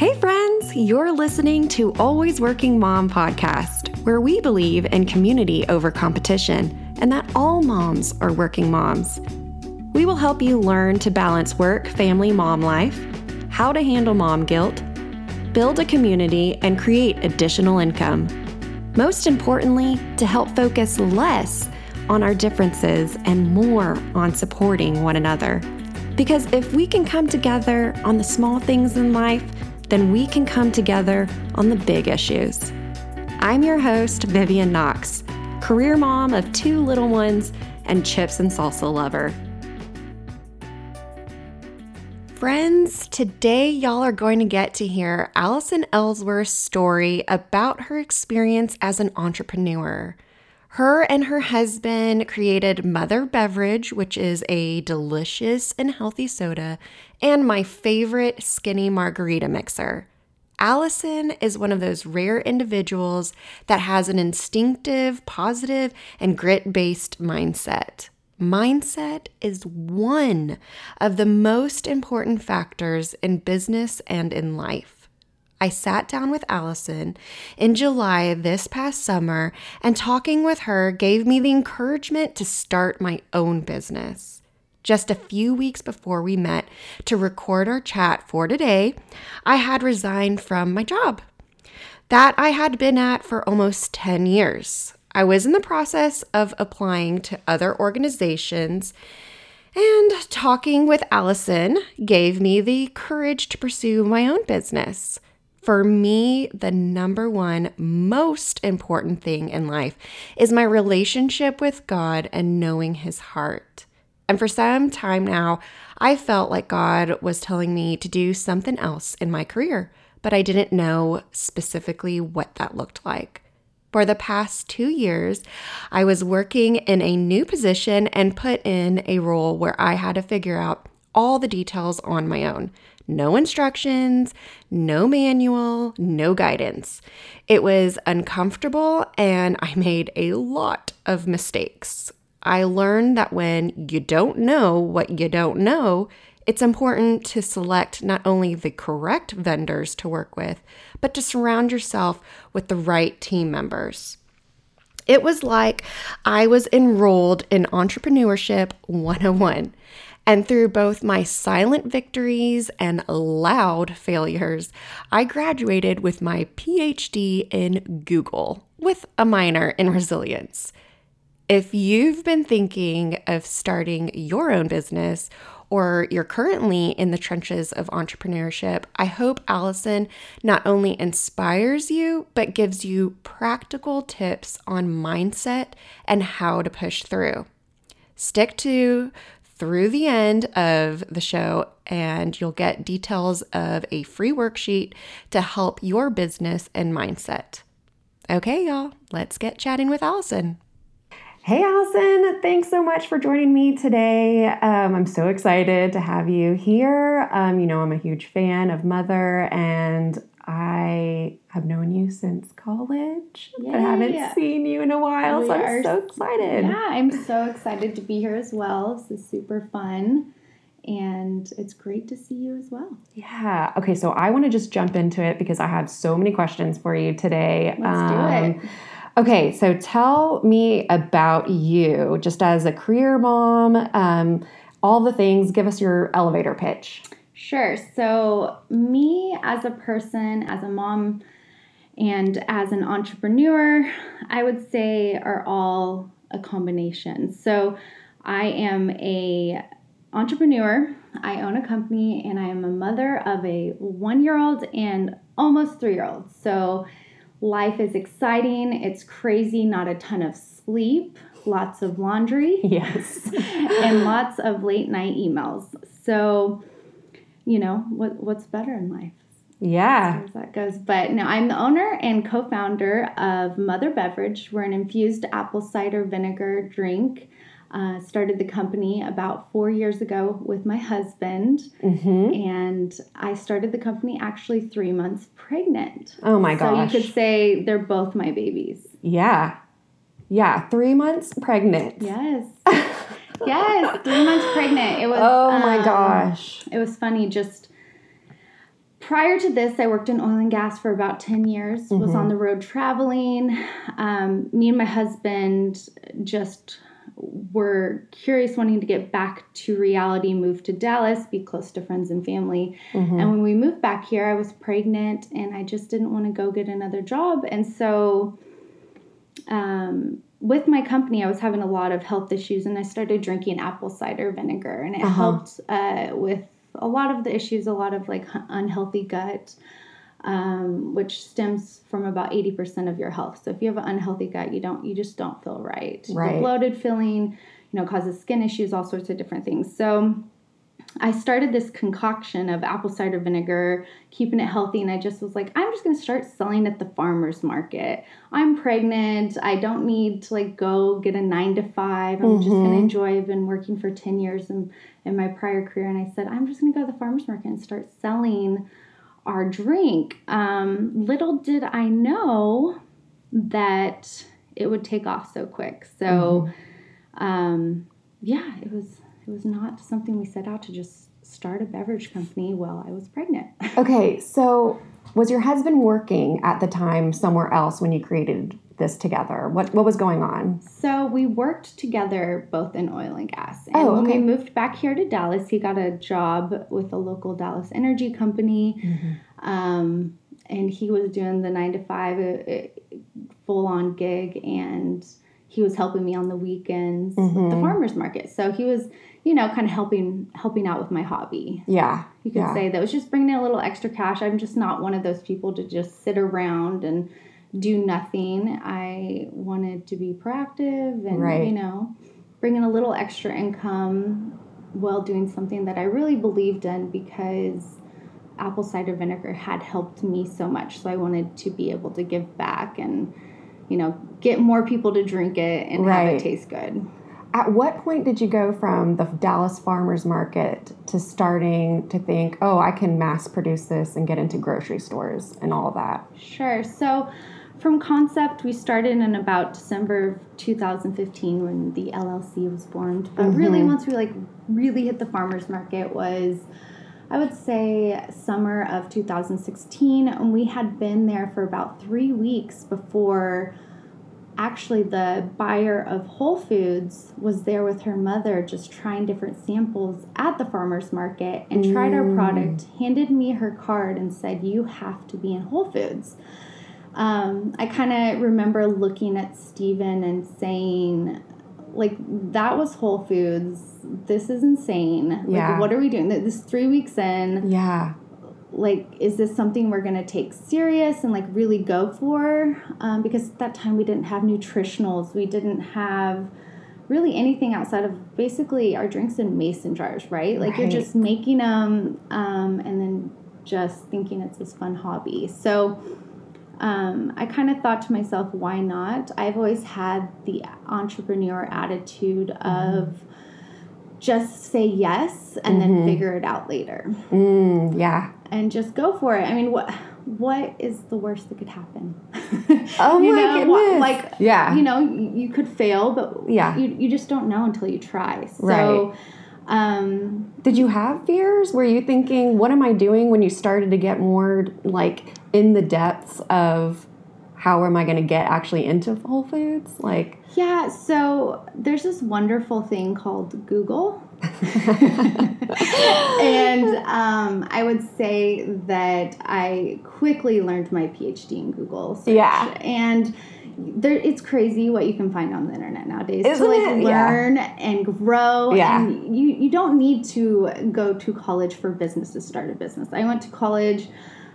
Hey, friends, you're listening to Always Working Mom podcast, where we believe in community over competition and that all moms are working moms. We will help you learn to balance work, family, mom life, how to handle mom guilt, build a community, and create additional income. Most importantly, to help focus less on our differences and more on supporting one another. Because if we can come together on the small things in life, then we can come together on the big issues. I'm your host, Vivian Knox, career mom of two little ones and chips and salsa lover. Friends, today y'all are going to get to hear Allison Ellsworth's story about her experience as an entrepreneur. Her and her husband created Mother Beverage, which is a delicious and healthy soda, and my favorite skinny margarita mixer. Allison is one of those rare individuals that has an instinctive, positive, and grit based mindset. Mindset is one of the most important factors in business and in life. I sat down with Allison in July this past summer, and talking with her gave me the encouragement to start my own business. Just a few weeks before we met to record our chat for today, I had resigned from my job that I had been at for almost 10 years. I was in the process of applying to other organizations, and talking with Allison gave me the courage to pursue my own business. For me, the number one most important thing in life is my relationship with God and knowing His heart. And for some time now, I felt like God was telling me to do something else in my career, but I didn't know specifically what that looked like. For the past two years, I was working in a new position and put in a role where I had to figure out all the details on my own. No instructions, no manual, no guidance. It was uncomfortable and I made a lot of mistakes. I learned that when you don't know what you don't know, it's important to select not only the correct vendors to work with, but to surround yourself with the right team members. It was like I was enrolled in Entrepreneurship 101. And through both my silent victories and loud failures, I graduated with my PhD in Google with a minor in resilience. If you've been thinking of starting your own business or you're currently in the trenches of entrepreneurship, I hope Allison not only inspires you, but gives you practical tips on mindset and how to push through. Stick to through the end of the show, and you'll get details of a free worksheet to help your business and mindset. Okay, y'all, let's get chatting with Allison. Hey, Allison, thanks so much for joining me today. Um, I'm so excited to have you here. Um, you know, I'm a huge fan of Mother, and I have known you since college, Yay. but haven't seen you in a while. We so I'm so excited. Yeah, I'm so excited to be here as well. This is super fun. And it's great to see you as well. Yeah. Okay. So I want to just jump into it because I have so many questions for you today. Let's um, do it. Okay. So tell me about you just as a career mom, um, all the things. Give us your elevator pitch. Sure. So, me as a person, as a mom, and as an entrepreneur, I would say are all a combination. So, I am a entrepreneur. I own a company and I am a mother of a 1-year-old and almost 3-year-old. So, life is exciting, it's crazy, not a ton of sleep, lots of laundry. Yes. and lots of late night emails. So, you know, what what's better in life? Yeah. As that goes. But now I'm the owner and co founder of Mother Beverage. We're an infused apple cider vinegar drink. Uh, started the company about four years ago with my husband. Mm-hmm. And I started the company actually three months pregnant. Oh my gosh. So you could say they're both my babies. Yeah. Yeah. Three months pregnant. Yes. yes. Three months pregnant. It was. Oh my um, gosh. It was funny just prior to this, I worked in oil and gas for about 10 years, mm-hmm. was on the road traveling. Um, me and my husband just were curious, wanting to get back to reality, moved to Dallas, be close to friends and family. Mm-hmm. And when we moved back here, I was pregnant and I just didn't want to go get another job. And so, um, with my company, I was having a lot of health issues, and I started drinking apple cider vinegar, and it uh-huh. helped uh, with a lot of the issues, a lot of like unhealthy gut, um, which stems from about 80% of your health. So if you have an unhealthy gut, you don't, you just don't feel right. Right. Bloated feeling, you know, causes skin issues, all sorts of different things. So I started this concoction of apple cider vinegar, keeping it healthy, and I just was like, I'm just gonna start selling at the farmer's market. I'm pregnant. I don't need to like go get a nine to five. I'm mm-hmm. just gonna mm-hmm. enjoy. I've been working for 10 years in, in my prior career, and I said, I'm just gonna go to the farmer's market and start selling our drink. Um, little did I know that it would take off so quick. So, mm-hmm. um, yeah, it was it was not something we set out to just start a beverage company while I was pregnant. okay, so was your husband working at the time somewhere else when you created this together? What what was going on? So we worked together both in oil and gas. And oh, okay. when we moved back here to Dallas, he got a job with a local Dallas energy company. Mm-hmm. Um, and he was doing the nine to five uh, uh, full on gig and he was helping me on the weekends mm-hmm. at the mm-hmm. farmers market. So he was you know, kind of helping helping out with my hobby. Yeah. You could yeah. say that was just bringing in a little extra cash. I'm just not one of those people to just sit around and do nothing. I wanted to be proactive and right. you know, bring in a little extra income while doing something that I really believed in because apple cider vinegar had helped me so much. So I wanted to be able to give back and you know, get more people to drink it and right. have it taste good. At what point did you go from the Dallas farmers market to starting to think, oh, I can mass produce this and get into grocery stores and all that? Sure. So, from concept, we started in about December of 2015 when the LLC was formed. But mm-hmm. really, once we like really hit the farmers market was, I would say, summer of 2016, and we had been there for about three weeks before actually the buyer of Whole Foods was there with her mother just trying different samples at the farmers market and mm. tried our mm. product, handed me her card and said, You have to be in Whole Foods. Um, I kind of remember looking at Steven and saying, like, that was Whole Foods. This is insane. Yeah. Like, what are we doing? This three weeks in. Yeah like is this something we're going to take serious and like really go for um, because at that time we didn't have nutritionals we didn't have really anything outside of basically our drinks in mason jars right like right. you're just making them um, and then just thinking it's this fun hobby so um, i kind of thought to myself why not i've always had the entrepreneur attitude mm-hmm. of just say yes and mm-hmm. then figure it out later. Mm, yeah. And just go for it. I mean, what what is the worst that could happen? oh my know, goodness! Like, yeah, you know, you could fail, but yeah, you, you just don't know until you try. So, right. Um, Did you have fears? Were you thinking, "What am I doing?" When you started to get more like in the depths of how am I going to get actually into Whole Foods? Like, yeah, so there's this wonderful thing called Google. and um, I would say that I quickly learned my PhD in Google. Search. Yeah. And there, it's crazy what you can find on the internet nowadays Isn't to like it? learn yeah. and grow. Yeah. And you, you don't need to go to college for business to start a business. I went to college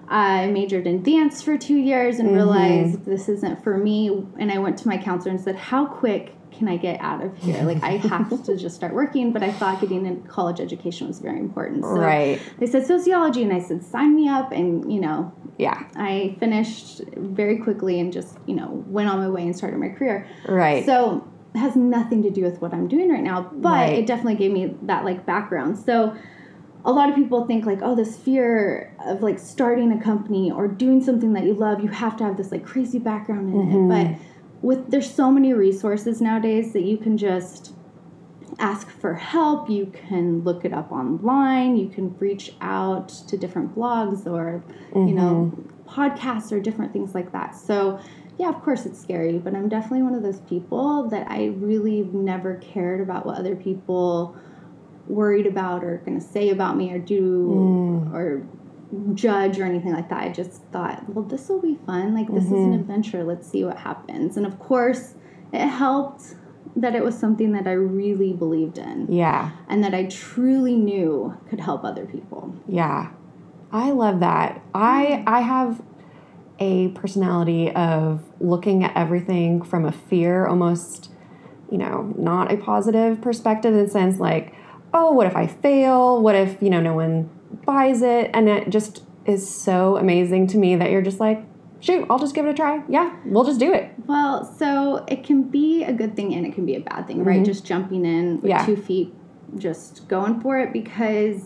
I majored in dance for two years and mm-hmm. realized this isn't for me. And I went to my counselor and said, How quick can I get out of here? Like, I have to just start working. But I thought getting a college education was very important. So right. they said sociology, and I said, Sign me up. And, you know, yeah. I finished very quickly and just, you know, went on my way and started my career. Right. So it has nothing to do with what I'm doing right now, but right. it definitely gave me that like background. So a lot of people think like oh this fear of like starting a company or doing something that you love you have to have this like crazy background in mm-hmm. it but with there's so many resources nowadays that you can just ask for help. You can look it up online. You can reach out to different blogs or, mm-hmm. you know, mm-hmm. podcasts or different things like that. So, yeah, of course it's scary, but I'm definitely one of those people that I really never cared about what other people worried about or going to say about me or do mm. or judge or anything like that. I just thought, well, this will be fun. Like, this mm-hmm. is an mm-hmm. adventure. Let's see what happens. And of course, it helped that it was something that I really believed in. Yeah. And that I truly knew could help other people. Yeah. I love that. I I have a personality of looking at everything from a fear almost you know, not a positive perspective in the sense like, oh, what if I fail? What if, you know, no one buys it? And it just is so amazing to me that you're just like, shoot, I'll just give it a try. Yeah, we'll just do it. Well, so it can be a good thing and it can be a bad thing, mm-hmm. right? Just jumping in with yeah. two feet, just going for it because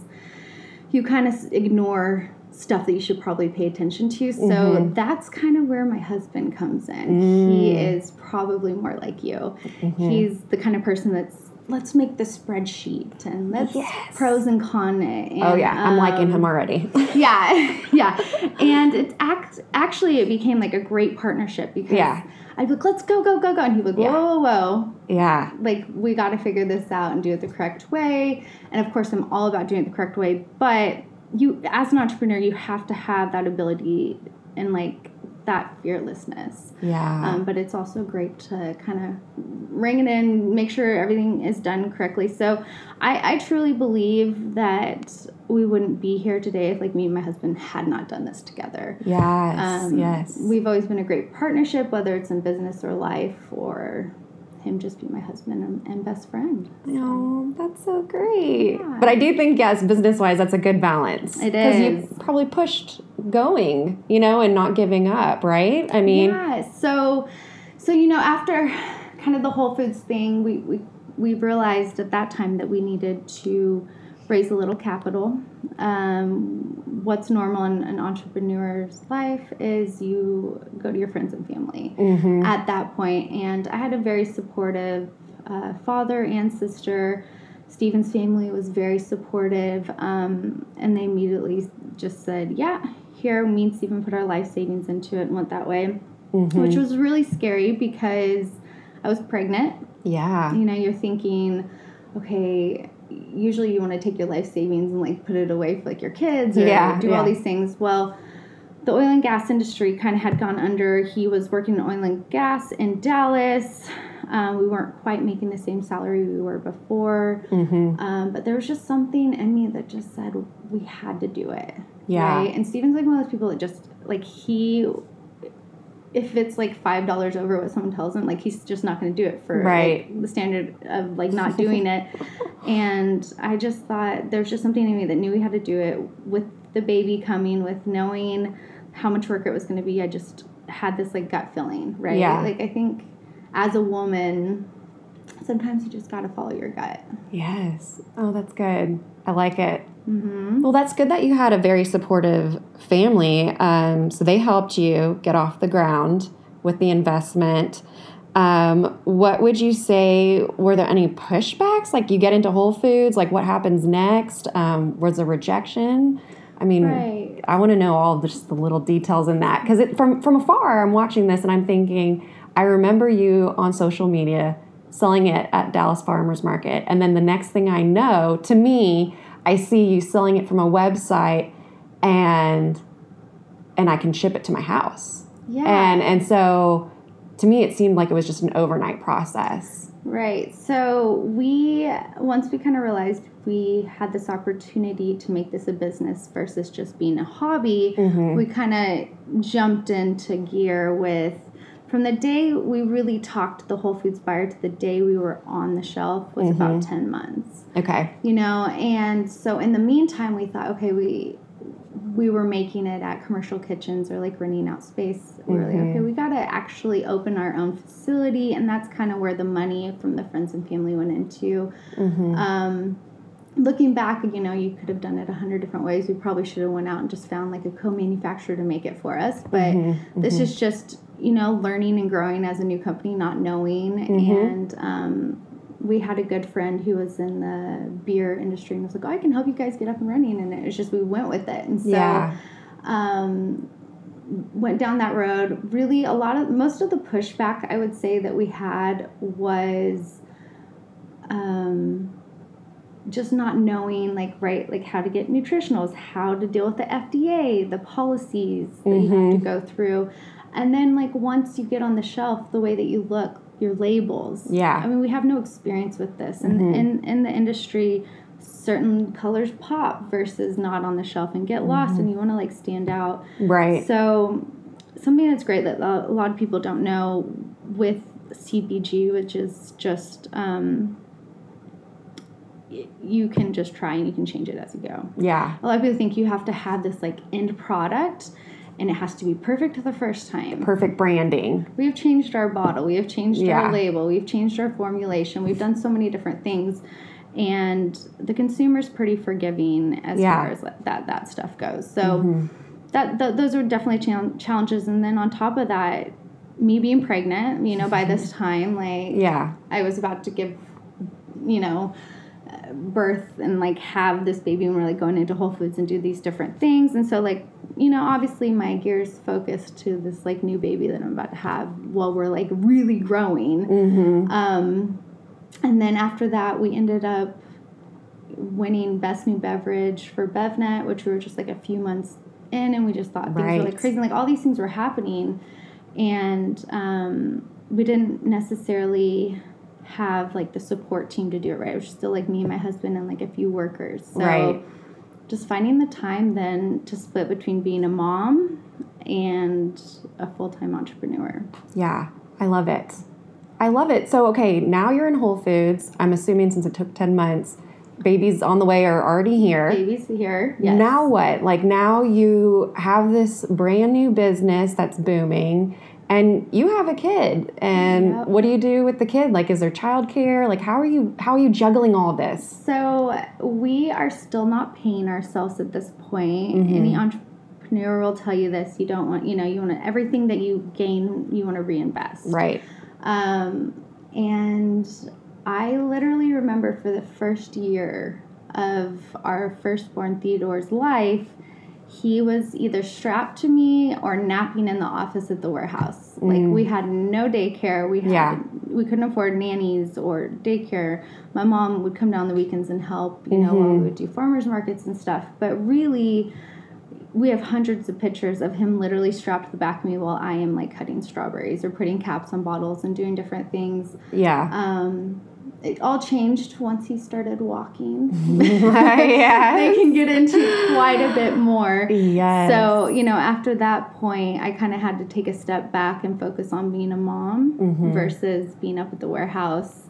you kind of ignore stuff that you should probably pay attention to. So mm-hmm. that's kind of where my husband comes in. Mm. He is probably more like you. Mm-hmm. He's the kind of person that's let's make the spreadsheet and let's yes. pros and cons oh yeah, I'm um, liking him already. yeah, yeah, and it act actually it became like a great partnership because yeah. I'd be like, let's go, go, go, go, and he'd be like, whoa, whoa, whoa, yeah, like we got to figure this out and do it the correct way. And of course, I'm all about doing it the correct way, but you as an entrepreneur, you have to have that ability and like that fearlessness. Yeah. Um, but it's also great to kind of ring it in, make sure everything is done correctly. So I, I truly believe that we wouldn't be here today if like me and my husband had not done this together. Yes. Um, yes. We've always been a great partnership, whether it's in business or life or him just be my husband and, and best friend. So. Oh, that's so great. Yeah. But I do think, yes, business wise, that's a good balance. It is. Because you probably pushed going, you know, and not giving up, right? I mean, yeah. So, so you know, after kind of the Whole Foods thing, we, we, we realized at that time that we needed to raise a little capital. Um, what's normal in an entrepreneur's life is you go to your friends and family mm-hmm. at that point. And I had a very supportive uh, father and sister. Stephen's family was very supportive, um, and they immediately just said, "Yeah, here." Me and Stephen put our life savings into it and went that way, mm-hmm. which was really scary because I was pregnant. Yeah, you know, you're thinking, okay, usually you want to take your life savings and like put it away for like your kids or yeah, do yeah. all these things. Well, the oil and gas industry kind of had gone under. He was working in oil and gas in Dallas. Um, we weren't quite making the same salary we were before. Mm-hmm. Um, but there was just something in me that just said we had to do it. Yeah. Right? And Stephen's like one of those people that just, like, he if it's like five dollars over what someone tells him, like he's just not going to do it for right. like, the standard of like not doing it. And I just thought there's just something in me that knew we had to do it with the baby coming, with knowing how much work it was going to be. I just had this like gut feeling, right? Yeah. Like I think as a woman, sometimes you just got to follow your gut. Yes. Oh, that's good. I like it. Mm-hmm. Well, that's good that you had a very supportive family. Um, so they helped you get off the ground with the investment. Um, what would you say? Were there any pushbacks? Like you get into Whole Foods, like what happens next? Um, was a rejection? I mean, right. I want to know all the, just the little details in that because from from afar, I'm watching this and I'm thinking, I remember you on social media selling it at Dallas Farmers Market. And then the next thing I know, to me, I see you selling it from a website and and I can ship it to my house. Yeah. And and so to me it seemed like it was just an overnight process. Right. So we once we kind of realized we had this opportunity to make this a business versus just being a hobby, mm-hmm. we kind of jumped into gear with from the day we really talked the Whole Foods buyer to the day we were on the shelf was mm-hmm. about 10 months. Okay. You know, and so in the meantime we thought okay, we we were making it at commercial kitchens or like renting out space. We were mm-hmm. like, okay, we got to actually open our own facility, and that's kind of where the money from the friends and family went into. Mm-hmm. Um, looking back, you know, you could have done it a hundred different ways. We probably should have went out and just found like a co-manufacturer to make it for us. But mm-hmm. this mm-hmm. is just you know, learning and growing as a new company, not knowing. Mm-hmm. And um, we had a good friend who was in the beer industry and was like, "Oh, I can help you guys get up and running." And it was just we went with it, and so Yeah. um, went down that road. Really, a lot of most of the pushback I would say that we had was um, just not knowing, like, right, like how to get nutritionals, how to deal with the FDA, the policies that you have to mm-hmm. go through, and then like once you get on the shelf, the way that you look, your labels. Yeah. I mean, we have no experience with this, and mm-hmm. in in the industry. Certain colors pop versus not on the shelf and get lost, and mm-hmm. you want to like stand out. Right. So, something that's great that a lot of people don't know with CPG, which is just um, you can just try and you can change it as you go. yeah. A lot of people think you have to have this like end product and it has to be perfect the first time. Perfect branding. We have changed our bottle, we have changed Yeah. our label, we've changed our formulation, we've done so many different things. And the consumer's pretty forgiving as Yeah. far as that that stuff goes. So mm-hmm. that th- those are definitely chal- challenges. And then on top of that, me being pregnant, you know, by this time, like Yeah. I was about to give, you know, birth and like have this baby, and we're like going into Whole Foods and do these different things. And so, like, you know, obviously my gears focused to this like new baby that I'm about to have while we're like really growing. Mm-hmm. Um, and then after that, we ended up winning Best New Beverage for BevNet, which we were just like a few months in, and we just thought things were like crazy. Like all these things were happening, and um, we didn't necessarily have like the support team to do it right. It was still like me and my husband and like a few workers. So Right. just finding the time then to split between being a mom and a full time entrepreneur. Yeah. I love it. I love it. So, okay, now you're in Whole Foods. I'm assuming since it took 10 months, babies on the way are already here. Babies here. Yes. Now what? Like now you have this brand new business that's booming and you have a kid. And Yep. what do you do with the kid? Like is there childcare? Like how are you how are you juggling all this? So we are still not paying ourselves at this point. Mm-hmm. Any entrepreneur will tell you this. You don't want, you know, you want to, everything that you gain, you want to reinvest. Right. Um, and I literally remember for the first year of our firstborn Theodore's life, he was either strapped to me or napping in the office at the warehouse. Like we had no daycare. We had Yeah. we couldn't afford nannies or daycare. My mom would come down the weekends and help, you know, while we would do farmers markets and stuff. But really we have hundreds of pictures of him literally strapped to the back of me while I am like cutting strawberries or putting caps on bottles and doing different things. Yeah. Um, it all changed once he started walking. yes. they can get into quite a bit more. Yes. So, you know, after that point, I kind of had to take a step back and focus on being a mom Mm-hmm. versus being up at the warehouse,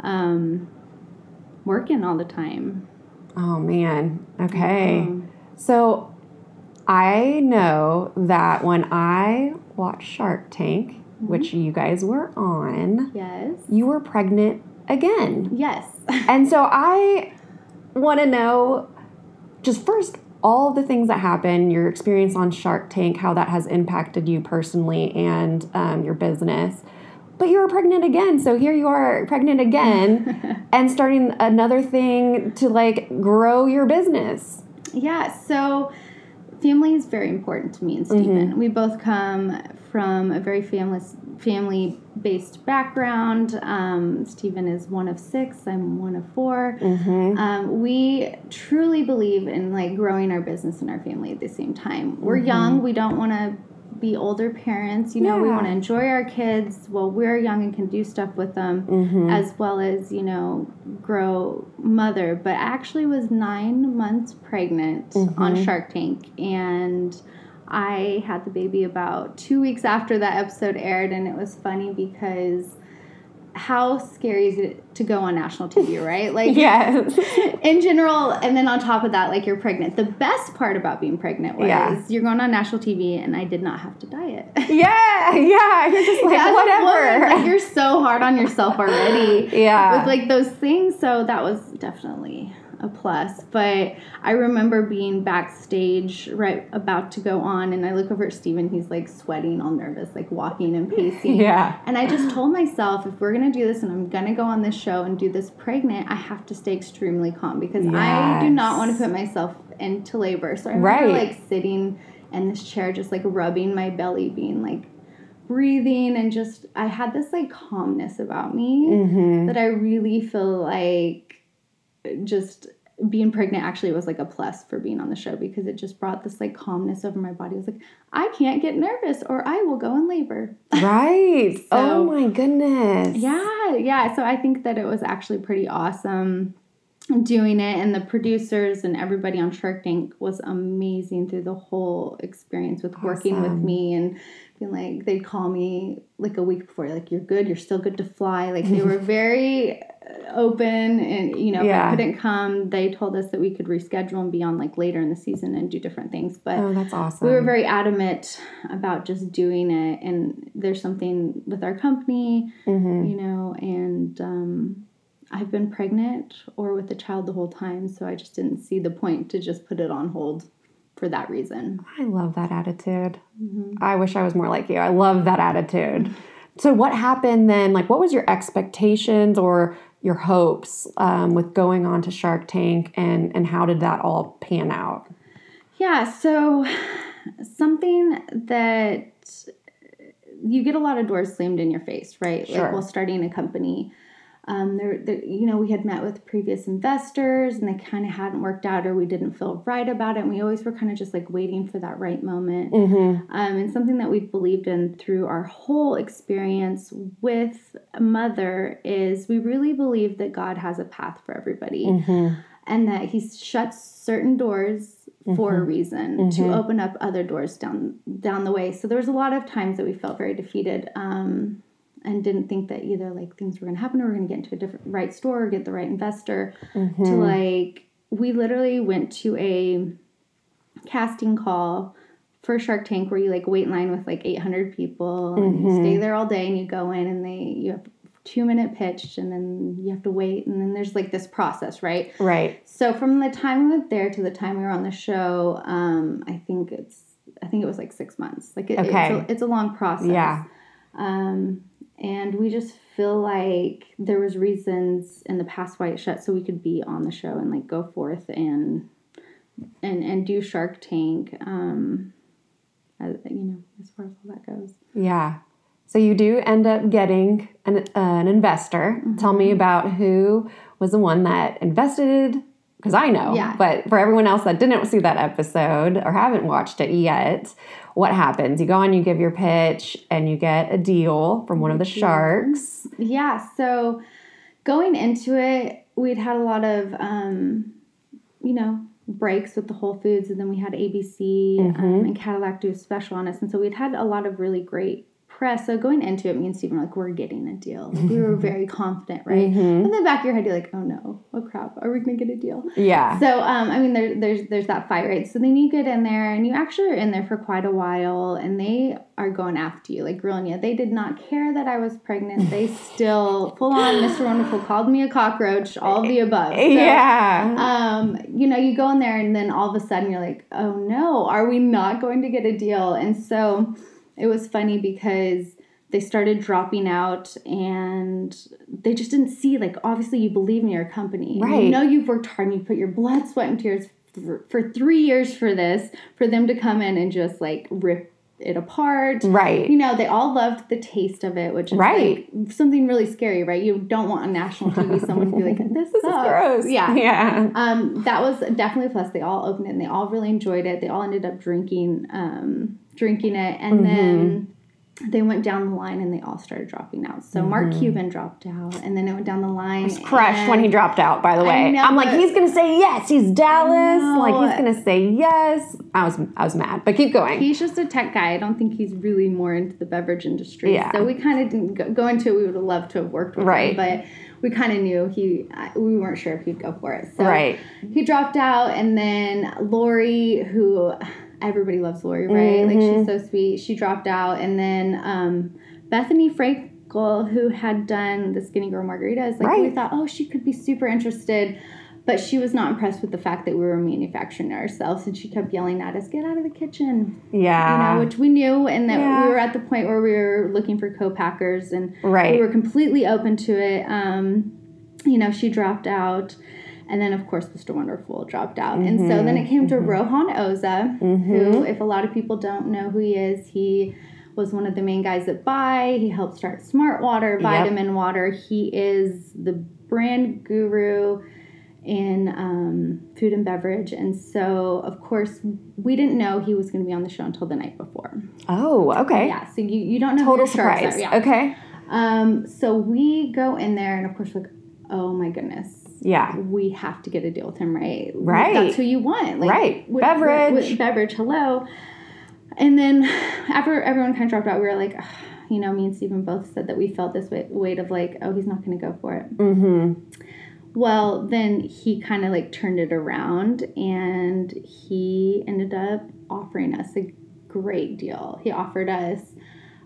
um, working all the time. Oh man. Okay. Um, So I know that when I watched Shark Tank, which you guys were on, yes. you were pregnant again. Yes. And so I want to know just first all the things that happen, your experience on Shark Tank, how that has impacted you personally and um, your business. But you were pregnant again, so here you are pregnant again and starting another thing to like grow your business. Yeah, so family is very important to me and Stephen. We both come from a very family family based background. Um, Stephen is one of six. I'm one of 4 Um, we truly believe in like growing our business and our family at the same time. We're young. We don't want to be older parents. You know, we want to enjoy our kids while we're young and can do stuff with them, Mm-hmm. as well as you know grow mother. But I actually was nine months pregnant Mm-hmm. on Shark Tank, and I had the baby about two weeks after that episode aired, and it was funny because. How scary is it to go on national TV, right? Like, Yes. in general, and then on top of that, like you're pregnant. The best part about being pregnant was Yeah. you're going on national TV, and I did not have to diet. yeah, yeah. You're just like, whatever. woman, like you're so hard on yourself already. Yeah. With like those things, so that was definitely a plus. But I remember being backstage, right about to go on, and I look over at Steven. He's like sweating, all nervous, like walking and pacing. Yeah. And I just told myself, if we're gonna do this, and I'm gonna go on this show and do this pregnant, I have to stay extremely calm because I do not want to put myself into labor. So I remember Right. like sitting in this chair, just like rubbing my belly, being like breathing, and just I had this like calmness about me Mm-hmm. that I really feel like just being pregnant actually was like a plus for being on the show because it just brought this like calmness over my body. I was like, I can't get nervous or I will go in labor. Right. oh my goodness. Yeah, yeah. So I think that it was actually pretty awesome doing it and the producers and everybody on Shark Tank was amazing through the whole experience with working with me and being like they'd call me like a week before like you're good, you're still good to fly. Like they were very open and you know if Yeah. I couldn't come, they told us that we could reschedule and be on like later in the season and do different things. But Oh, that's awesome. we were very adamant about just doing it and there's something with our company hmm you know and um, i've been pregnant or with a child the whole time so i just didn't see the point to just put it on hold for that reason I love that attitude. Mm-hmm. I wish I was more like you. I love that attitude. So, what happened then? Like, what was your expectations or your hopes um, with going on to Shark Tank, and and how did that all pan out? yeah so something that you get a lot of doors slammed in your face right Sure. like while starting a company um, there, there, you know, we had met with previous investors and they kind of hadn't worked out or we didn't feel right about it. And we always were kind of just like waiting for that right moment. Mm-hmm. Um, and something that we've believed in through our whole experience with Mother is we really believe that God has a path for everybody Mm-hmm. and that He shuts certain doors for a reason to Mhm. open up other doors down down the way. So there was a lot of times that we felt very defeated um, and didn't think that either like things were going to happen or we're going to get into a different right store or get the right investor Mm-hmm. to like we literally went to a casting call for Shark Tank where you like wait in line with like 800 people and you Mhm. stay there all day and you go in and they you have two minute pitch and then you have to wait and then there's like this process right Right. so from the time we went there to the time we were on the show um I think it's I think it was like six months like it, Okay. it's, a, it's a long process Yeah. um, and we just feel like there was reasons in the past why it shut so we could be on the show and like go forth and and and do Shark Tank. Um, as, you know, as far as all that goes. Yeah. So you do end up getting an, uh, an investor. Tell Mm-hmm. me about who was the one that invested. Because I know, Yeah. but for everyone else that didn't see that episode or haven't watched it yet, what happens? You go on, you give your pitch, and you get a deal from one of the Mm-hmm. sharks. Yeah. So going into it, we'd had a lot of um, you know breaks with the Whole Foods, and then we had ABC um, and Cadillac do a special on us, and so we'd had a lot of really great press. So going into it, me and Steven were like, we're getting a deal. Like, we were very confident, right? Mhm. In the back of your head, you're like, oh no, oh crap, are we gonna get a deal? Yeah. So um, I mean, there, there's there's that fight, right? So then you get in there, and you actually are in there for quite a while, and they are going after you, like grilling you. They did not care that I was pregnant. They still full on, Mr. Wonderful called me a cockroach, all of the above. So, yeah. um, you know, you go in there, and then all of a sudden you're like, oh no, are we not going to get a deal? And so it was funny because they started dropping out and they just didn't see like obviously you believe in your company Right. you know you've worked hard and you put your blood sweat and tears for, for three years for this for them to come in and just like rip it apart right. you know they all loved the taste of it which is Right. like something really scary right you don't want on national tv someone to be like this, This is gross. yeah Yeah. um, that was definitely a plus. They all opened it and they all really enjoyed it. They all ended up drinking, um, drinking it, and mm-hmm. then they went down the line and they all started dropping out. So Mark mm-hmm. Cuban dropped out, and then it went down the line. He was crushed when he dropped out, by the way. know, I'm like, he's gonna say yes, he's Dallas. Like he's gonna say yes. I was I was mad. But keep going. He's just a tech guy. I don't think he's really more into the beverage industry. Yeah. So we kind of didn't go, go into it. We would have loved to have worked with Right. him, but we kind of knew he. We weren't sure if he'd go for it. So right. he dropped out and then lori who everybody loves lori right like Mm-hmm. she's so sweet she dropped out and then um, bethenny frankel who had done the skinny girl margaritas like we thought oh she could be super interested but she was not impressed with the fact that we were manufacturing ourselves, and she kept yelling at us, "Get out of the kitchen!" Yeah. You know, which we knew, and that Yeah. we were at the point where we were looking for co-packers, and Right. we were completely open to it. Um, you know, she dropped out. And then, of course, Mr. Wonderful dropped out. And so then it came to Rohan Oza, who, if a lot of people don't know who he is, he was one of the main guys at Buy. He helped start Smart Water, Vitamin Water. He is the brand guru in um, food and beverage. And so, of course, we didn't know he was going to be on the show until the night before. oh, okay. Yeah, so you, you don't know who Total surprise. Yeah. Okay. Um, so we go in there, and of course, like, oh my goodness, Yeah. we have to get a deal with him, right? Right. That's who you want, like, Right. with- Beverage. with- with beverage. Hello. And then after everyone kind of dropped out, we were like, "Ugh," you know, me and Stephen both said that we felt this weight, weight of like, oh, he's not going to go for it. Mm-hmm. Well, then he kind of like turned it around, and he ended up offering us a great deal. He offered us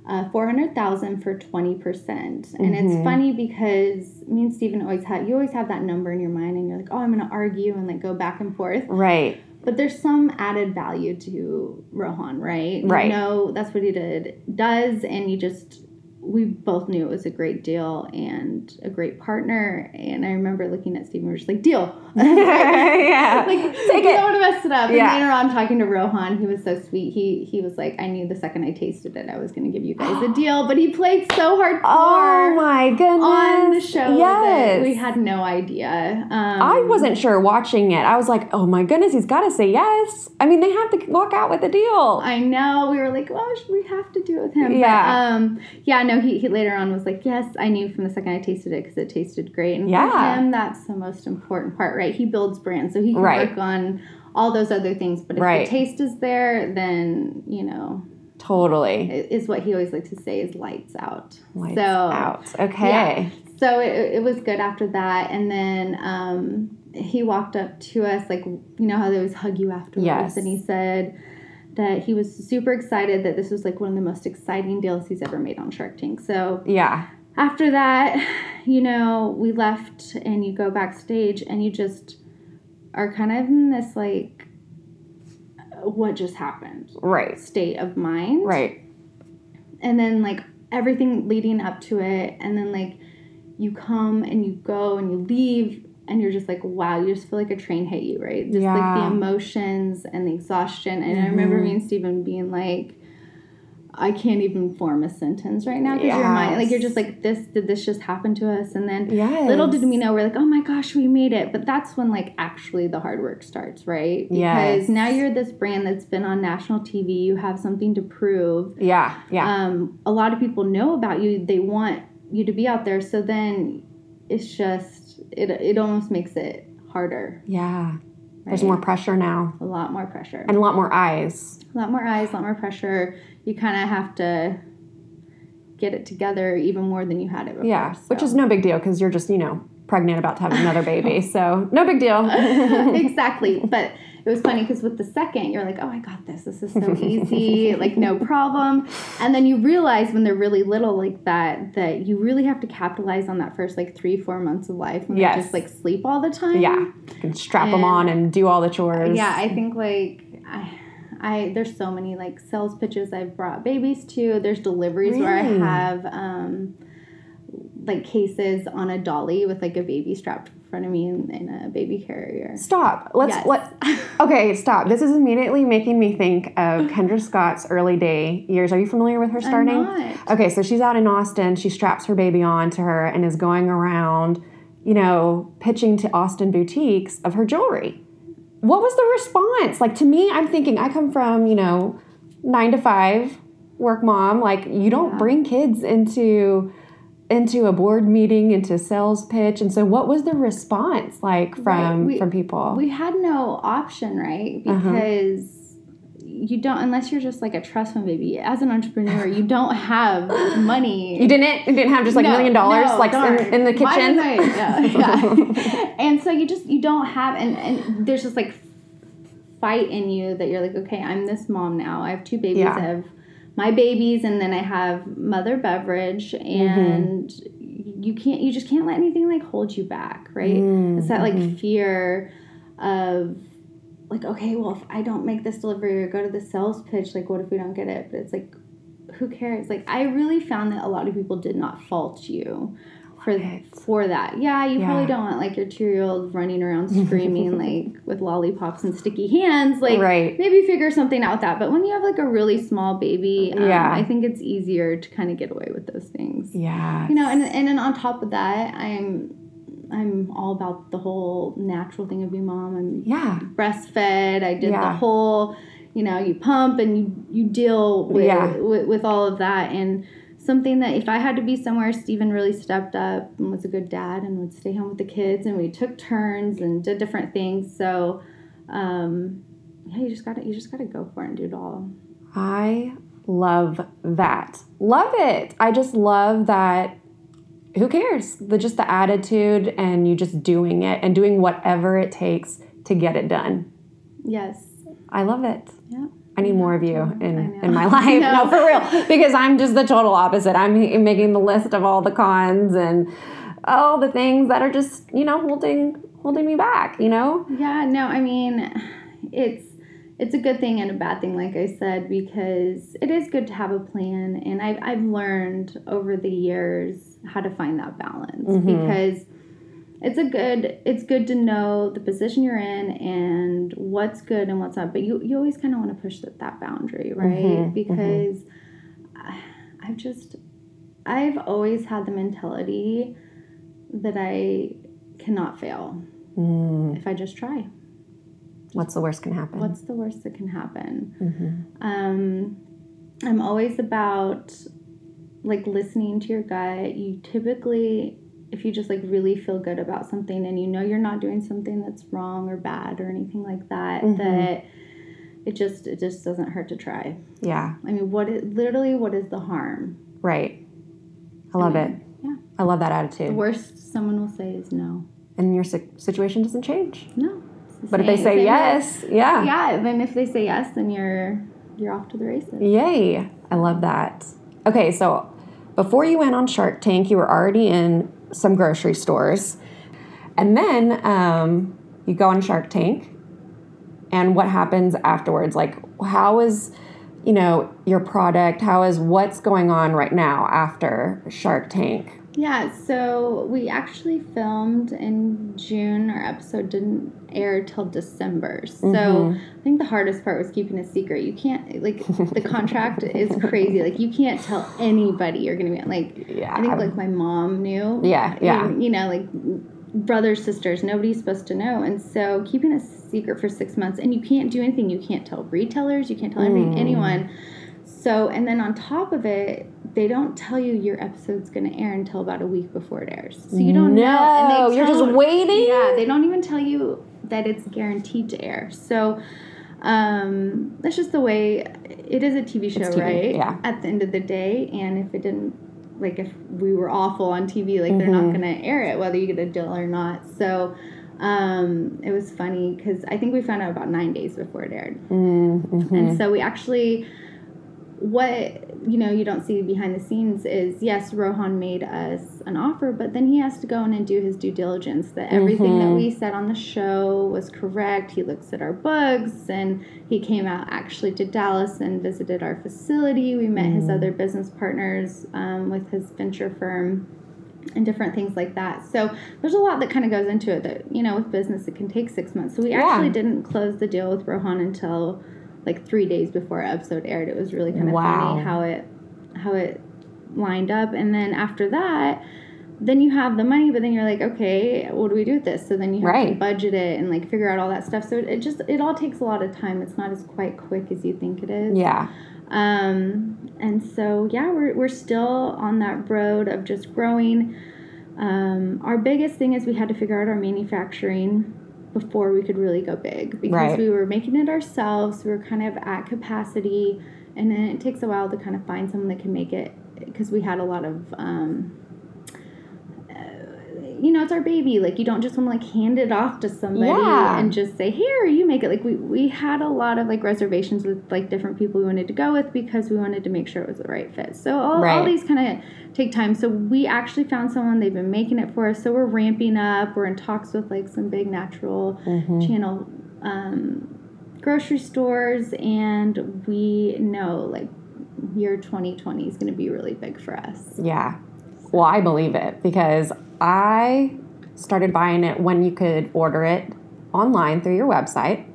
uh, four hundred thousand for twenty percent, and it's funny because me and Stephen always have you always have that number in your mind, and you're like, oh, I'm going to argue and like go back and forth. Right. But there's some added value to Rohan, right? Right. You know that's what he did does, and you just we both knew it was a great deal and a great partner. And I remember looking at Steven, we were just like, deal. yeah. like Take you it. don't want to mess it up. Yeah. And later on, talking to Rohan, he was so sweet. He he was like, I knew the second I tasted it, I was going to give you guys a deal. But he played so hardcore Oh my goodness. on the show Yes. we had no idea. Um, I wasn't sure watching it. I was like, oh my goodness, he's got to say yes. I mean, they have to walk out with a deal. I know. We were like, should we have to do it with him? Yeah. But, um, yeah, no, he, he later on was like, yes, I knew from the second I tasted it because it tasted great. And Yeah. for him, that's the most important part, right? He builds brands, so he can Right. work on all those other things. But if Right. the taste is there, then, you know, totally. is what he always likes to say is lights out. Lights so, out. Okay. so it, it was good after that and then um, he walked up to us like you know how they always hug you afterwards Yes. and he said that he was super excited that this was like one of the most exciting deals he's ever made on shark tank so Yeah. after that you know we left and you go backstage and you just are kind of in this like what just happened Right. state of mind Right. and then like everything leading up to it and then like you come and you go and you leave and you're just like wow you just feel like a train hit you right just like the emotions and the exhaustion and i remember me and Stephen being like i can't even form a sentence right now because your mind like you're just like this did this just happen to us and then Yes. little did we know we're like oh my gosh we made it but that's when like actually the hard work starts right because Yes. now you're this brand that's been on national tv you have something to prove Yeah. Yeah. um, a lot of people know about you. They want you to be out there. So then it's just it it almost makes it harder. yeah. There's more pressure now a lot more pressure, and a lot more eyes. a lot more eyes, a lot more pressure. You kind of have to get it together even more than you had it before. Yeah. Which is no big deal because you're just, you know, pregnant about to have another baby. so no big deal. exactly. But it was funny because with the second, you're like, oh, I got this. This is so easy, like no problem. And then you realize when they're really little like that, that you really have to capitalize on that first like three, four months of life when Yes. they just like sleep all the time. yeah. You can strap them on and do all the chores. Yeah, I think like I, I there's so many like sales pitches I've brought babies to. There's deliveries where I have um, like cases on a dolly with like a baby strapped in front of me in, in a baby carrier. Stop. Let's Yes. let Okay, stop. This is immediately making me think of Kendra Scott's early day years. Are you familiar with her starting? not. Okay, so she's out in Austin. She straps her baby on to her and is going around, you know, pitching to Austin boutiques of her jewelry. What was the response? Like to me, I'm thinking I come from, you know, 9 to 5 work mom, like you don't bring kids into into a board meeting, into sales pitch. And so what was the response like from Right. We- from people? We had no option, right? Uh-huh. Because you don't, unless you're just like a trust fund baby. As an entrepreneur, you don't have money. you didn't you didn't have just like a No, million dollars no, like in, in the kitchen? I- yeah, yeah. and so you just you don't have and and there's just like fight in you that you're like okay I'm this mom now I have two babies Yeah. I have my babies and then I have mother beverage and you can't you just can't let anything like hold you back right? Mm, it's that like fear of like okay well if i don't make this delivery or go to the sales pitch like what if we don't get it? But it's like who cares? Like i really found that a lot of people did not fault you for it. for that yeah you Yeah. probably don't want like your two-year-old running around screaming like with lollipops and sticky hands like right. maybe figure something out with that but when you have like a really small baby um, Yeah. i think it's easier to kind of get away with those things Yeah. you know and, and then on top of that i'm i'm all about the whole natural thing of being mom i'm Yeah. breastfed i did the whole you know you pump and you you deal with, Yeah. with with all of that and something that if i had to be somewhere Stephen really stepped up and was a good dad and would stay home with the kids and we took turns and did different things so um yeah you just gotta you just gotta go for it and do it all I love that. Love it. I just love that. Who cares? The just the attitude and you just doing it and doing whatever it takes to get it done. yes I love it. yeah I need more of you in, in my life. No, for real. Because I'm just the total opposite. I'm making the list of all the cons and all the things that are just, you know, holding holding me back, you know? Yeah, no, I mean, it's it's a good thing and a bad thing, like I said, because it is good to have a plan, and I've I've learned over the years how to find that balance Mhm. because it's a good it's good to know the position you're in and what's good and what's not, but you you always kind of want to push that, that boundary, right? Mhm, Because I, I've just I've always had the mentality that I cannot fail Mm, if I just try. what's the worst can happen? What's the worst that can happen? Mhm. Um, I'm always about like listening to your gut. You typically, if you just like really feel good about something and you know you're not doing something that's wrong or bad or anything like that, Mhm. that it just it just doesn't hurt to try. Yeah, I mean, what is literally what is the harm? right. I love it. Yeah. I love that attitude The worst someone will say is no. And your situation doesn't change. No. But if they say same yes, yeah. yeah. Then if they say yes, then you're you're off to the races. Yay. I love that. Okay, so before you went on Shark Tank, you were already in some grocery stores. And then um, you go on Shark Tank. And what happens afterwards? Like, how is, you know, your product? How is what's going on right now after Shark Tank? Yeah, so we actually filmed in June. Our episode didn't air till December. So Mhm. I think the hardest part was keeping a secret. You can't like the contract is crazy. Like you can't tell anybody you're gonna be on. Like Yeah. I think like my mom knew. Yeah, yeah. And, you know, like brothers, sisters, nobody's supposed to know. And so keeping a secret for six months, and you can't do anything. You can't tell retailers. You can't tell Mm. anyone. So, and then on top of it, they don't tell you your episode's going to air until about a week before it airs. So you don't know. And No, they you're just waiting? Yeah, they don't even tell you that it's guaranteed to air. So, um, that's just the way it is a TV show, TV, right? yeah. At the end of the day, and if it didn't, like, if we were awful on TV, like, they're not Mhm. going to air it, whether you get a deal or not. So, um, it was funny because I think we found out about nine days before it aired. Mm-hmm. And so we actually, what you know, you don't see behind the scenes is yes, Rohan made us an offer, but then he has to go in and do his due diligence that everything that Mhm. we said on the show was correct. He looks at our books and he came out actually to Dallas and visited our facility. We met his Mm. other business partners um, with his venture firm and different things like that. So there's a lot that kind of goes into it that, you know, with business, it can take six months. So we Yeah. actually didn't close the deal with Rohan until like three days before our episode aired. It was really kind of Wow. funny how it, how it lined up. And then after that, then you have the money, but then you're like, okay, what do we do with this? So then you have to budget it and like figure out all that stuff. So it, it just, it all takes a lot of time. It's not as quite quick as you think it is. Yeah. Um, and so, yeah, we're, we're still on that road of just growing. Um, our biggest thing is we had to figure out our manufacturing before we could really go big because Right. we were making it ourselves. We were kind of at capacity, and then it takes a while to kind of find someone that can make it because we had a lot of. Um, you know, it's our baby. Like you don't just want to like hand it off to somebody Yeah. and just say, "Here, you make it." Like we we had a lot of like reservations with like different people we wanted to go with because we wanted to make sure it was the right fit. So all, all Right. these kind of take time. So we actually found someone. They've been making it for us. So we're ramping up. We're in talks with like some big natural Mhm. channel um, grocery stores, and we know like year 2020 is going to be really big for us. Yeah. Well, I believe it because I started buying it when you could order it online through your website.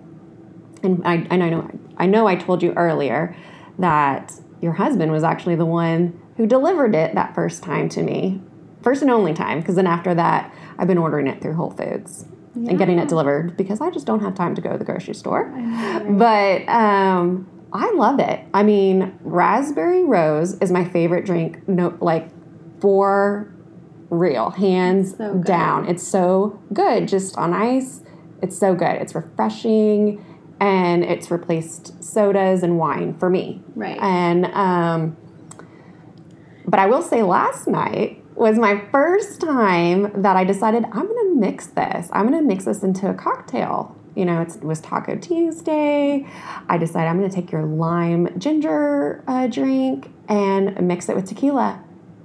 And I, and I know I know I told you earlier that your husband was actually the one who delivered it that first time to me. First and only time, because then after that, I've been ordering it through Whole Foods and getting it delivered because I just don't have time to go to the grocery store. But um, I love it. I mean, raspberry rose is my favorite drink. No, like for real, hands So down. It's so good. Just on ice, it's so good. It's refreshing, and it's replaced sodas and wine for me. Right. And um, but I will say, last night was my first time that I decided I'm going to mix this. I'm going to mix this into a cocktail. You know, it's, it was Taco Tuesday. I decided I'm going to take your lime ginger uh, drink and mix it with tequila,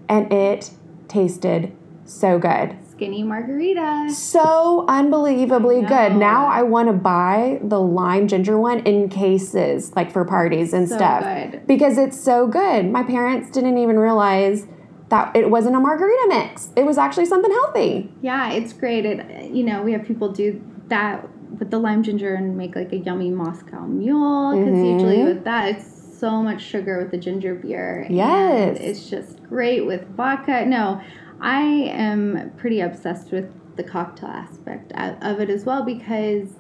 and it tasted so good Skinny margarita. so unbelievably good. Now I want to buy the lime ginger one in cases, like for parties and So stuff, good. because it's so good. My parents didn't even realize that it wasn't a margarita mix. It was actually something healthy. Yeah, it's great. It you know we have people do that with the lime ginger and make like a yummy Moscow Mule because usually mm-hmm. with that it's so much sugar with the ginger beer. Yes. it's just great with vodka. No, I am pretty obsessed with the cocktail aspect of it as well because.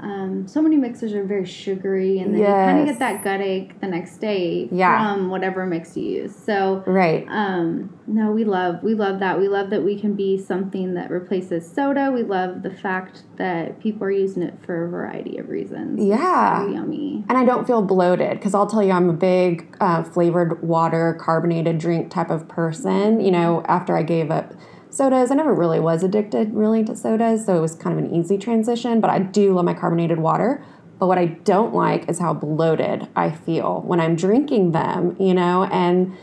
Um, so many mixers are very sugary, and then you kind of get that gut ache the next day Yeah. from whatever mix you use. So, Right. um, no, we love we love that. We love that we can be something that replaces soda. We love the fact that people are using it for a variety of reasons. Yeah. so yummy. And I don't feel bloated because I'll tell you, I'm a big uh, flavored water, carbonated drink type of person. You know, after I gave up sodas, I never really was addicted really to sodas, so it was kind of an easy transition. But I do love my carbonated water. But what I don't like is how bloated I feel when I'm drinking them, you know, and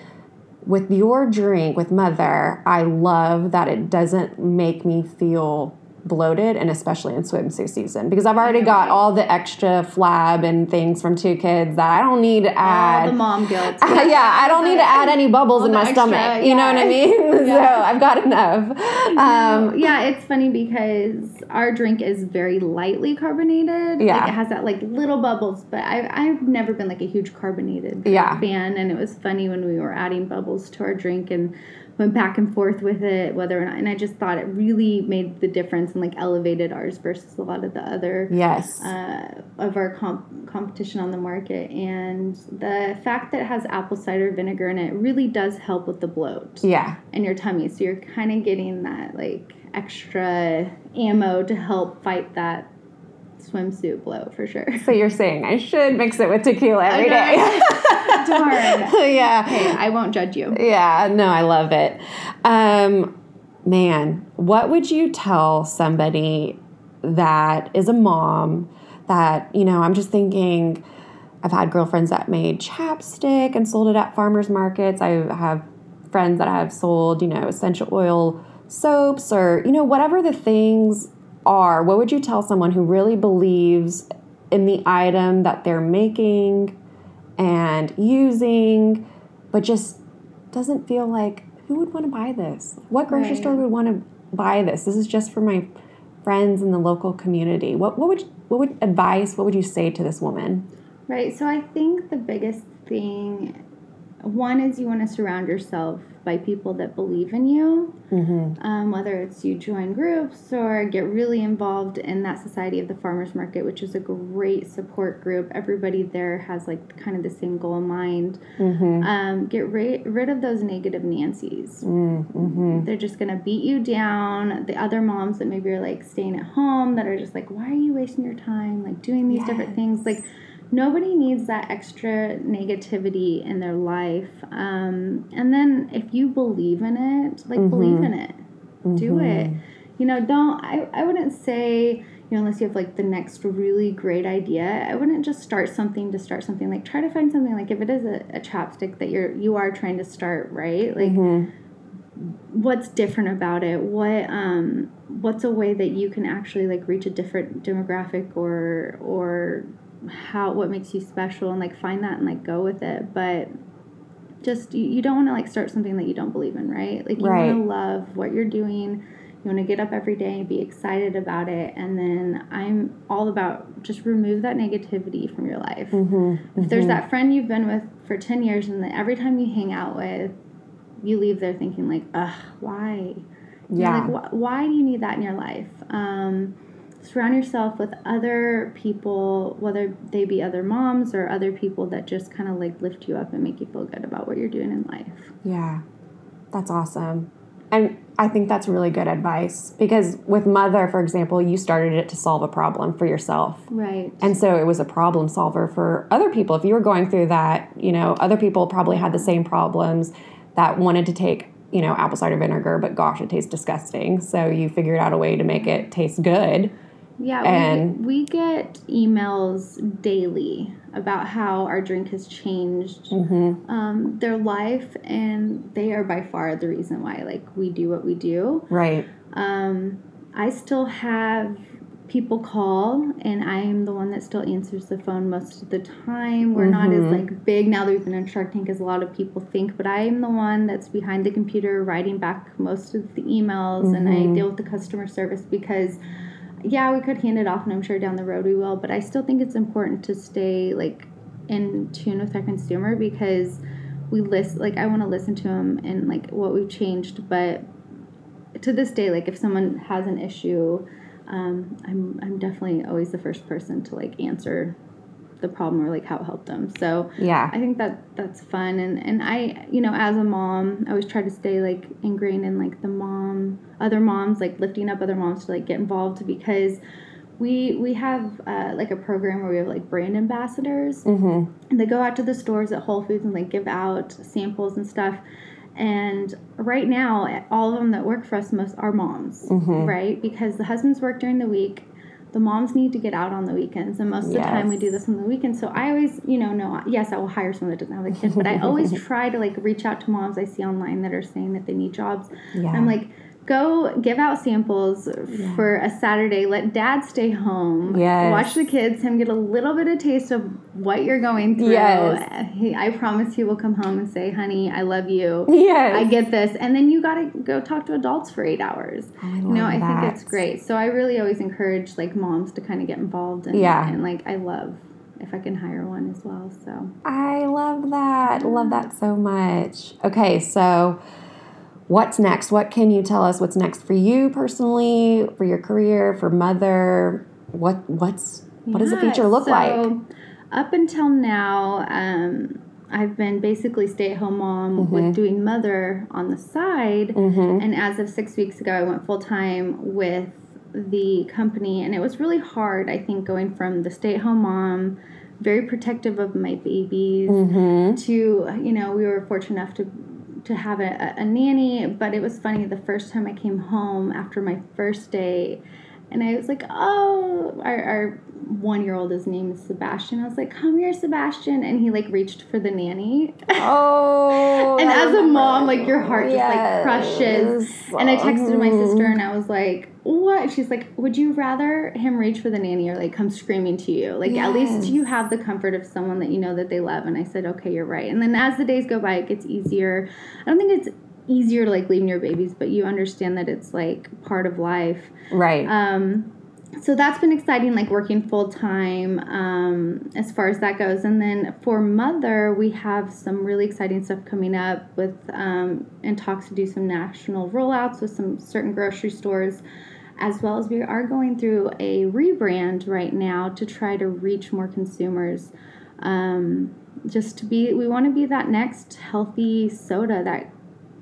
with your drink with mother i love that it doesn't make me feel bloated and especially in swimsuit season because i've already got all the extra flab and things from two kids that i don't need to add. All the mom guilt. yeah, I don't need to add any bubbles in my extra, stomach. You know what I mean? Yeah. So I've got enough. Um, yeah, it's funny because our drink is very lightly carbonated. Yeah. Like it has that like little bubbles, but I I've never been like a huge carbonated Yeah. fan and it was funny when we were adding bubbles to our drink and went back and forth with it whether or not and I just thought it really made the difference and like elevated ours versus a lot of the other yes. uh, of our comp- competition on the market and the fact that it has apple cider vinegar in it really does help with the bloat yeah. in your tummy. So you're kind of getting that like extra ammo to help fight that swimsuit bloat for sure. So you're saying I should mix it with tequila every day? Darn. yeah. Hey, I won't judge you. Yeah, no, I love it. Um, man, what would you tell somebody that is a mom that, you know, I'm just thinking, I've had girlfriends that made chapstick and sold it at farmers markets. I have friends that have sold, you know, essential oil soaps or, you know, whatever the things are. What would you tell someone who really believes in the item that they're making and using, but just doesn't feel like who would want to buy this? What grocery Right. store would want to buy this? This is just for my friends in the local community. What what would what would advice? What would you say to this woman? Right. So I think the biggest thing, one is you want to surround yourself by people that believe in you. Mm-hmm. um, whether it's you join groups or get really involved in that Society of the Farmers Market, which is a great support group. Everybody there has like kind of the same goal in mind. Mm-hmm. Um, get ri- rid of those negative Nancy's. Mm-hmm. They're just gonna beat you down. The other moms that maybe are like staying at home that are just like, why are you wasting your time like doing these different things? Like nobody needs that extra negativity in their life. Um, and then if you believe in it, like believe in it do it. you know, don't, I, I wouldn't say, you know, unless you have like the next really great idea, I wouldn't just start something to start something. Like try to find something like if it is a, a chapstick that you're, you are trying to start, right? Like, Mm-hmm. what's different about it what um what's a way that you can actually like reach a different demographic or or how what makes you special and like find that and like go with it but just you, you don't want to like start something that you don't believe in right like you Right. want to love what you're doing you want to get up every day and be excited about it and then i'm all about just remove that negativity from your life Mm-hmm. if there's that friend you've been with for 10 years and that every time you hang out with you leave there thinking like ugh why You know, Yeah. like wh- why do you need that in your life um, surround yourself with other people whether they be other moms or other people that just kind of like lift you up and make you feel good about what you're doing in life Yeah, that's awesome. And I think that's really good advice because with Mother, for example, you started it to solve a problem for yourself. right And so it was a problem solver for other people. If you were going through that, you know, other people probably had the same problems that wanted to take, you know, apple cider vinegar, but gosh, it tastes disgusting. So you figured out a way to make it taste good. Yeah, And- we, we get emails daily about how our drink has changed Mm-hmm. um, their life, and they are by far the reason why like we do what we do. Right. Um, I still have people call, and I am the one that still answers the phone most of the time. We're not as like big now that we've been in Shark Tank as a lot of people think, but I am the one that's behind the computer writing back most of the emails, and I deal with the customer service because yeah, we could hand it off, and I'm sure down the road we will. But I still think it's important to stay like in tune with our consumer because we list like I want to listen to them and like what we've changed. But to this day, like if someone has an issue, um, I'm I'm definitely always the first person to like answer the problem or like how it helped them. So Yeah. I think that that's fun and and I you know as a mom I always try to stay like ingrained in like the mom other moms like lifting up other moms to like get involved because we we have uh, like a program where we have like brand ambassadors Mm-hmm. and they go out to the stores at Whole Foods and like give out samples and stuff. And right now, all of them that work for us most are moms, Mm-hmm. right? Because the husbands work during the week. The moms need to get out on the weekends, and most of the time we do this on the weekends. So I always, you know, no, yes, I will hire someone that doesn't have a kid, but I always try to like reach out to moms I see online that are saying that they need jobs. Yeah. I'm like, go give out samples for a Saturday. Let dad stay home. Yes. Watch the kids, him get a little bit of taste of what you're going through. Yes. He, I promise he will come home and say, honey, I love you. Yes. I get this. And then you got to go talk to adults for eight hours. Oh, I you know, I that. think it's great. So I really always encourage like moms to kind of get involved. And, Yeah. And like, I love if I can hire one as well. So. I love that. Love that so much. Okay, so what's next? What can you tell us what's next for you personally, for your career, for mother? What what's what does the future look like? Up until now, um, I've been basically stay at home mom Mm-hmm. with doing mother on the side. Mhm. And as of six weeks ago, I went full time with the company. And it was really hard, I think, going from the stay at home mom, very protective of my babies, Mhm. to, you know, we were fortunate enough to to have a, a nanny but it was funny the first time i came home after my first day and i was like oh our, our one year old his name is sebastian. I was like come here sebastian. And he like reached for the nanny. Oh. and as a mom like your heart just like crushes. And i texted my Mhm. sister and i was like what? She's like would you rather him reach for the nanny or like come screaming to you? Like at least you have the comfort of someone that you know that they love. And i said okay you're right. And then as the days go by it gets easier. I don't think it's easier to like leaving your babies but you understand that it's like part of life. Right. um, so that's been exciting, like working full time um, as far as that goes. And then for mother, we have some really exciting stuff coming up with um, and talks to do some national rollouts with some certain grocery stores, as well as we are going through a rebrand right now to try to reach more consumers. Um, just to be, we want to be that next healthy soda that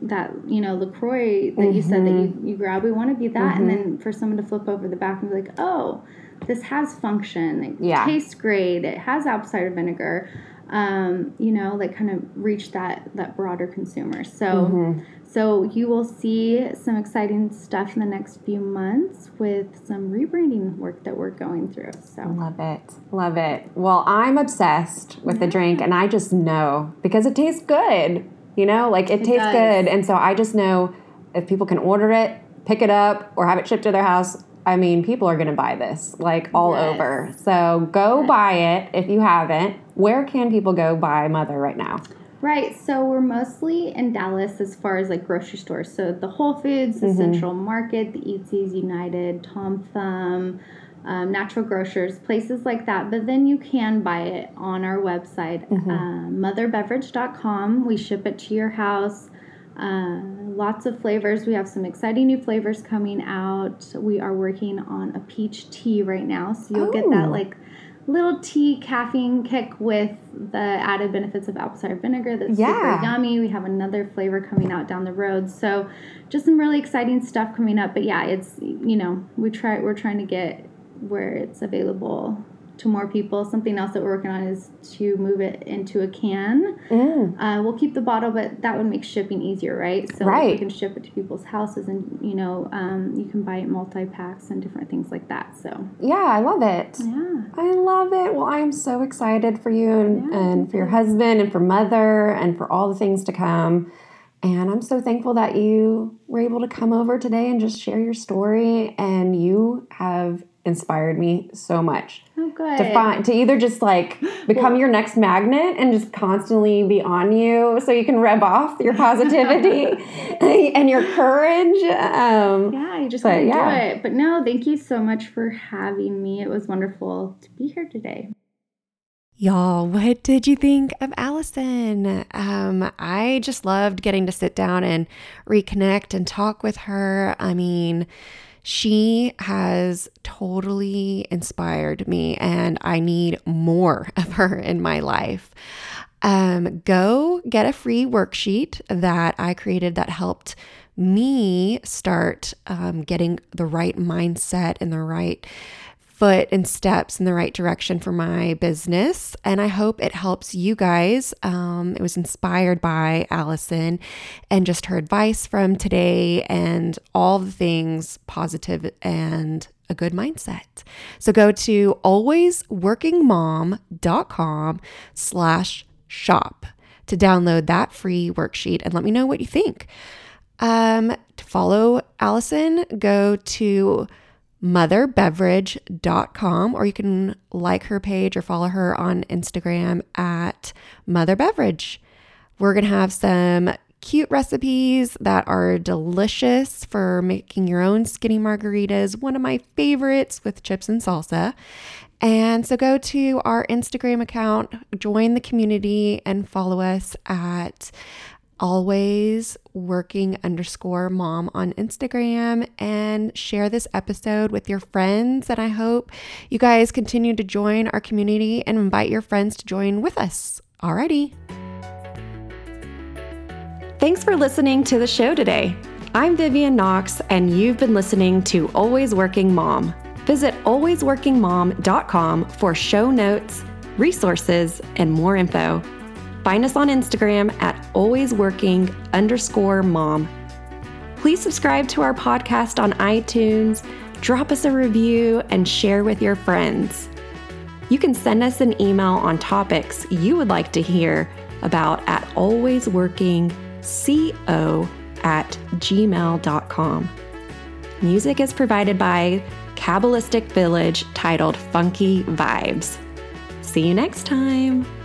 that you know LaCroix that you said that you, you grab. We want to be that, and then for someone to flip over the back and be like, "Oh, this has function. It Yeah. tastes great. It has apple cider vinegar." um, you know, like kind of reach that that broader consumer. So mm-hmm. so you will see some exciting stuff in the next few months with some rebranding work that we're going through. So love it, love it. Well, I'm obsessed with yeah. the drink, and I just know because it tastes good. You know, like it, it tastes does. good, and so I just know if people can order it, pick it up, or have it shipped to their house, I mean, people are going to buy this like all yes. over. So go yes. buy it if you haven't. Where can people go buy Mother right now? Right. So we're mostly in Dallas as far as like grocery stores. So the Whole Foods, the mm-hmm. Central Market, the Eatzi's United, Tom Thumb, um, Natural Grocers, places like that. But then you can buy it on our website, mm-hmm. uh, motherbeverage.com. We ship it to your house. Uh, lots of flavors. We have some exciting new flavors coming out. We are working on a peach tea right now, so you'll oh. get that oh. like little tea caffeine kick with the added benefits of apple cider vinegar that's yeah. super yummy. We have another flavor coming out down the road. So just some really exciting stuff coming up. But yeah, it's you know, we try we're trying to get where it's available to more people. Something else that we're working on is to move it into a can. Mm. Uh, we'll keep the bottle, but that would make shipping easier, right? So right. we can ship it to people's houses, and you know, um, you can buy it multi packs and different things like that. So yeah, I love it. Yeah, I love it. Well, I am so excited for you and, yeah, and for your husband and for mother and for all the things to come. And I'm so thankful that you were able to come over today and just share your story. And you have inspired me so much. Oh, good. To find to either just like become your next magnet and just constantly be on you, so you can rev off your positivity and your courage. Um, yeah, you just gotta yeah. do it. But no, thank you so much for having me. It was wonderful to be here today. Y'all, what did you think of Allison? Um, I just loved getting to sit down and reconnect and talk with her. I mean, she has totally inspired me, and I need more of her in my life. Um, go get a free worksheet that I created that helped me start um, getting the right mindset and the right foot and steps in the right direction for my business. And I hope it helps you guys. Um, it was inspired by Allison and just her advice from today and all the things positive and a good mindset. So go to alwaysworkingmom.com slash shop to download that free worksheet and let me know what you think. Um, to follow Allison, go to motherbeverage.com, or you can like her page or follow her on Instagram at motherbeverage. We're going to have some cute recipes that are delicious for making your own skinny margaritas, one of my favorites with chips and salsa. And so go to our Instagram account, join the community, and follow us at always working underscore mom on Instagram and share this episode with your friends. And I hope you guys continue to join our community and invite your friends to join with us. Alrighty. Thanks for listening to the show today. I'm Vivian Knox, and you've been listening to Always Working Mom. Visit alwaysworkingmom.com for show notes, resources, and more info. Find us on Instagram at alwaysworking underscore mom. Please subscribe to our podcast on iTunes, drop us a review, and share with your friends. You can send us an email on topics you would like to hear about at alwaysworkingco at gmail.com. Music is provided by Kabbalistic Village titled Funky Vibes. See you next time.